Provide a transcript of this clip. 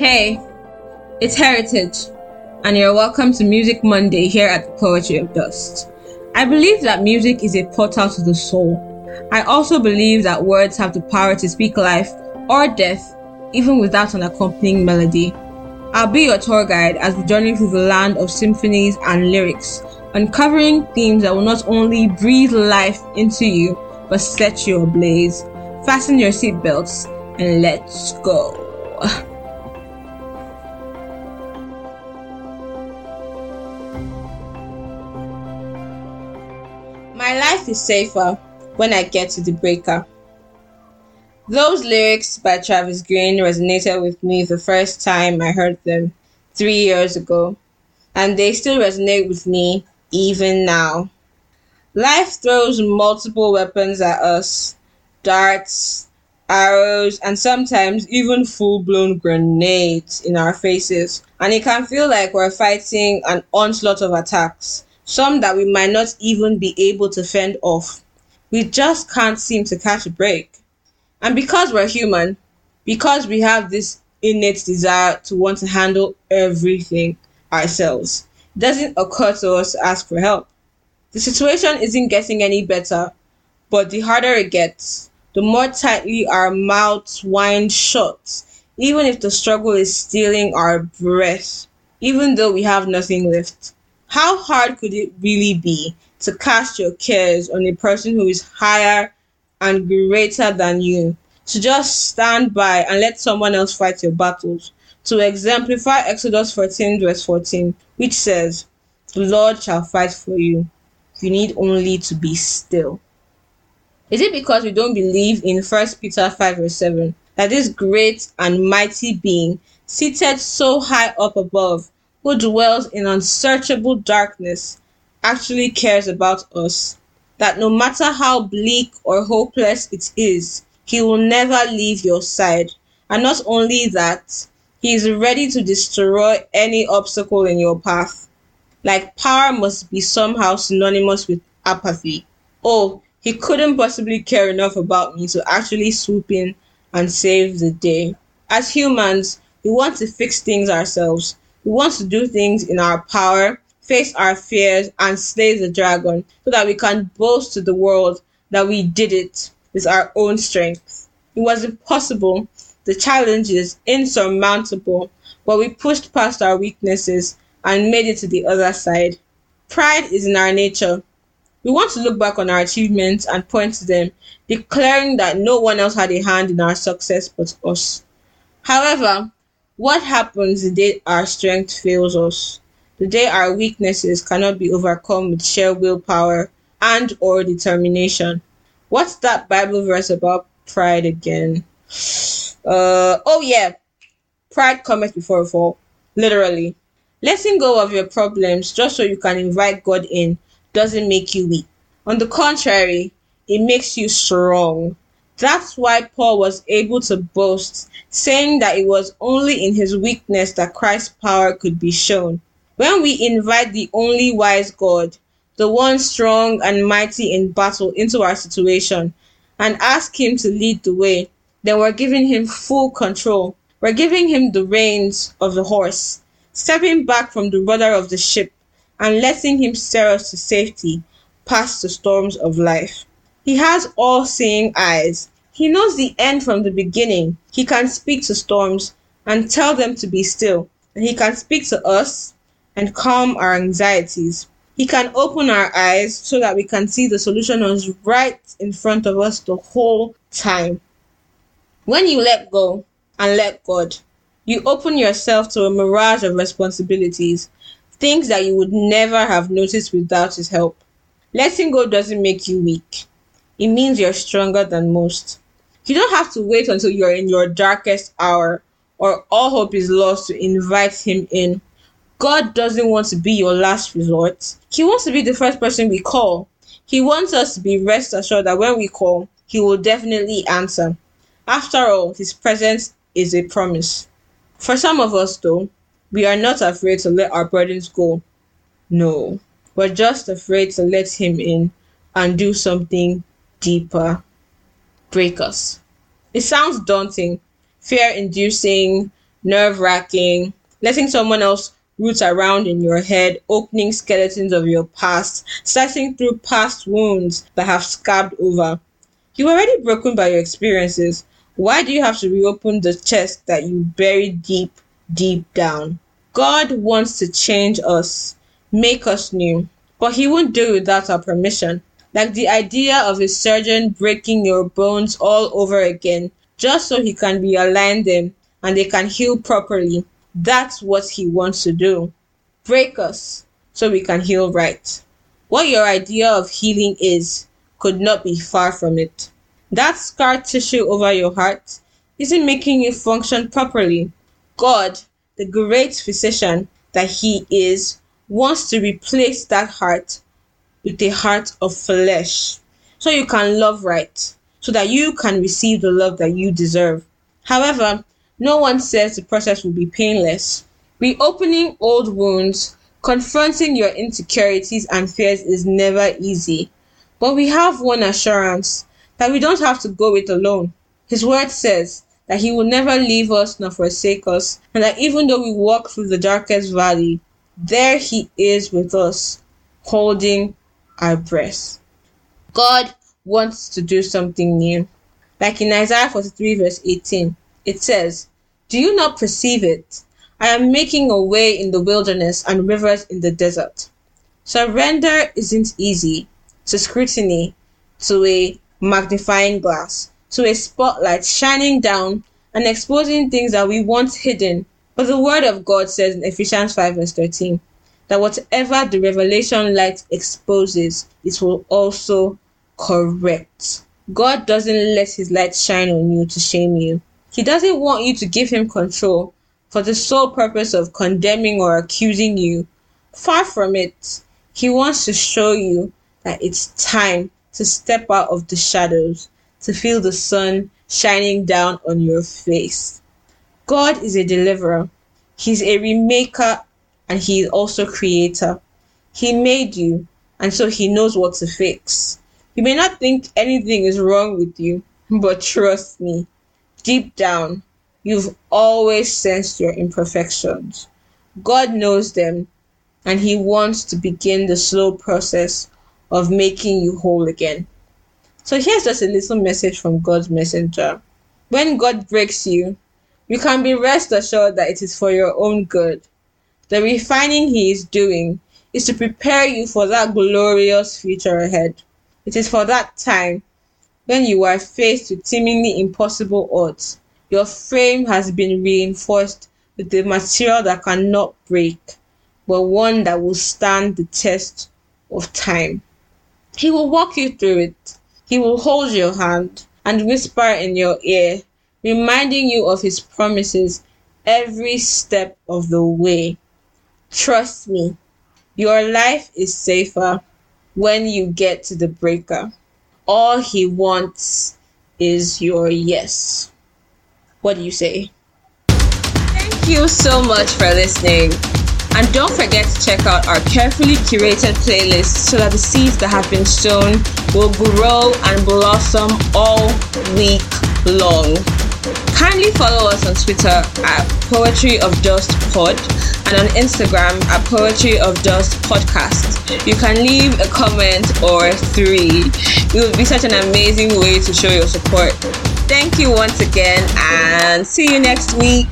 Hey, it's Heritage, and you're welcome to Music Monday here at the Poetry of Dust. I believe that music is a portal to the soul. I also believe that words have the power to speak life or death, even without an accompanying melody. I'll be your tour guide as we journey through the land of symphonies and lyrics, uncovering themes that will not only breathe life into you, but set you ablaze. Fasten your seatbelts and let's go. life is safer when I get to the breaker. Those lyrics by Travis Greene resonated with me the first time I heard them three years ago, and they still resonate with me even now. Life throws multiple weapons at us darts, arrows, and sometimes even full blown grenades in our faces. And it can feel like we're fighting an onslaught of attacks, some that we might not even be able to fend off. We just can't seem to catch a break. And because we're human, because we have this innate desire to want to handle everything ourselves, it doesn't occur to us to ask for help. The situation isn't getting any better, but the harder it gets, the more tightly our mouths wind shut, even if the struggle is stealing our breath, even though we have nothing left. How hard could it really be to cast your cares on a person who is higher and greater than you? To just stand by and let someone else fight your battles. To exemplify Exodus 14, verse 14, which says, The Lord shall fight for you. You need only to be still. Is it because we don't believe in 1 Peter 5, verse 7, that this great and mighty being, seated so high up above, who dwells in unsearchable darkness, actually cares about us? That no matter how bleak or hopeless it is, he will never leave your side. And not only that, he is ready to destroy any obstacle in your path. Like power must be somehow synonymous with apathy. Oh, he couldn't possibly care enough about me to actually swoop in and save the day. As humans, we want to fix things ourselves. We want to do things in our power, face our fears, and slay the dragon so that we can boast to the world that we did it with our own strength. It was impossible, the challenge is insurmountable, but we pushed past our weaknesses and made it to the other side. Pride is in our nature. We want to look back on our achievements and point to them, declaring that no one else had a hand in our success but us. However, what happens the day our strength fails us? The day our weaknesses cannot be overcome with sheer willpower and or determination? What's that Bible verse about pride again? Uh oh yeah. Pride cometh before a fall. Literally. Letting go of your problems just so you can invite God in doesn't make you weak. On the contrary, it makes you strong. That's why Paul was able to boast, saying that it was only in his weakness that Christ's power could be shown. When we invite the only wise God, the one strong and mighty in battle, into our situation and ask Him to lead the way, then we're giving Him full control. We're giving Him the reins of the horse, stepping back from the rudder of the ship and letting Him steer us to safety past the storms of life. He has all seeing eyes. He knows the end from the beginning. He can speak to storms and tell them to be still. And he can speak to us and calm our anxieties. He can open our eyes so that we can see the solution was right in front of us the whole time. When you let go and let God, you open yourself to a mirage of responsibilities, things that you would never have noticed without His help. Letting go doesn't make you weak, it means you're stronger than most. You don't have to wait until you're in your darkest hour or all hope is lost to invite Him in. God doesn't want to be your last resort. He wants to be the first person we call. He wants us to be rest assured that when we call, He will definitely answer. After all, His presence is a promise. For some of us, though, we are not afraid to let our burdens go. No, we're just afraid to let Him in and do something deeper. Break us. It sounds daunting, fear inducing, nerve wracking, letting someone else root around in your head, opening skeletons of your past, slicing through past wounds that have scabbed over. You were already broken by your experiences. Why do you have to reopen the chest that you buried deep, deep down? God wants to change us, make us new, but He won't do it without our permission. Like the idea of a surgeon breaking your bones all over again just so he can realign them and they can heal properly. That's what he wants to do. Break us so we can heal right. What your idea of healing is could not be far from it. That scar tissue over your heart isn't making you function properly. God, the great physician that He is, wants to replace that heart with a heart of flesh so you can love right, so that you can receive the love that you deserve. However, no one says the process will be painless. Reopening old wounds, confronting your insecurities and fears is never easy. But we have one assurance that we don't have to go it alone. His word says that he will never leave us nor forsake us, and that even though we walk through the darkest valley, there he is with us, holding our breath. God wants to do something new. Like in Isaiah 43, verse 18, it says, Do you not perceive it? I am making a way in the wilderness and rivers in the desert. Surrender isn't easy to scrutiny, to a magnifying glass, to a spotlight shining down and exposing things that we once hidden. But the word of God says in Ephesians 5 verse 13 that whatever the revelation light exposes, it will also correct. God doesn't let his light shine on you to shame you. He doesn't want you to give him control for the sole purpose of condemning or accusing you. Far from it. He wants to show you that it's time to step out of the shadows, to feel the sun shining down on your face. God is a deliverer. He's a remaker and he is also creator. He made you and so he knows what to fix. You may not think anything is wrong with you, but trust me, deep down, you've always sensed your imperfections. God knows them and he wants to begin the slow process of making you whole again. So here's just a little message from God's messenger. When God breaks you, you can be rest assured that it is for your own good. The refining He is doing is to prepare you for that glorious future ahead. It is for that time when you are faced with seemingly impossible odds. Your frame has been reinforced with the material that cannot break, but one that will stand the test of time. He will walk you through it. He will hold your hand and whisper in your ear, reminding you of his promises every step of the way. Trust me, your life is safer when you get to the breaker. All he wants is your yes. What do you say? Thank you so much for listening. And don't forget to check out our carefully curated playlist so that the seeds that have been sown will grow and blossom all week long. Kindly follow us on Twitter at Poetry of Dust Pod and on Instagram at Poetry of Dust Podcast. You can leave a comment or three. It would be such an amazing way to show your support. Thank you once again and see you next week.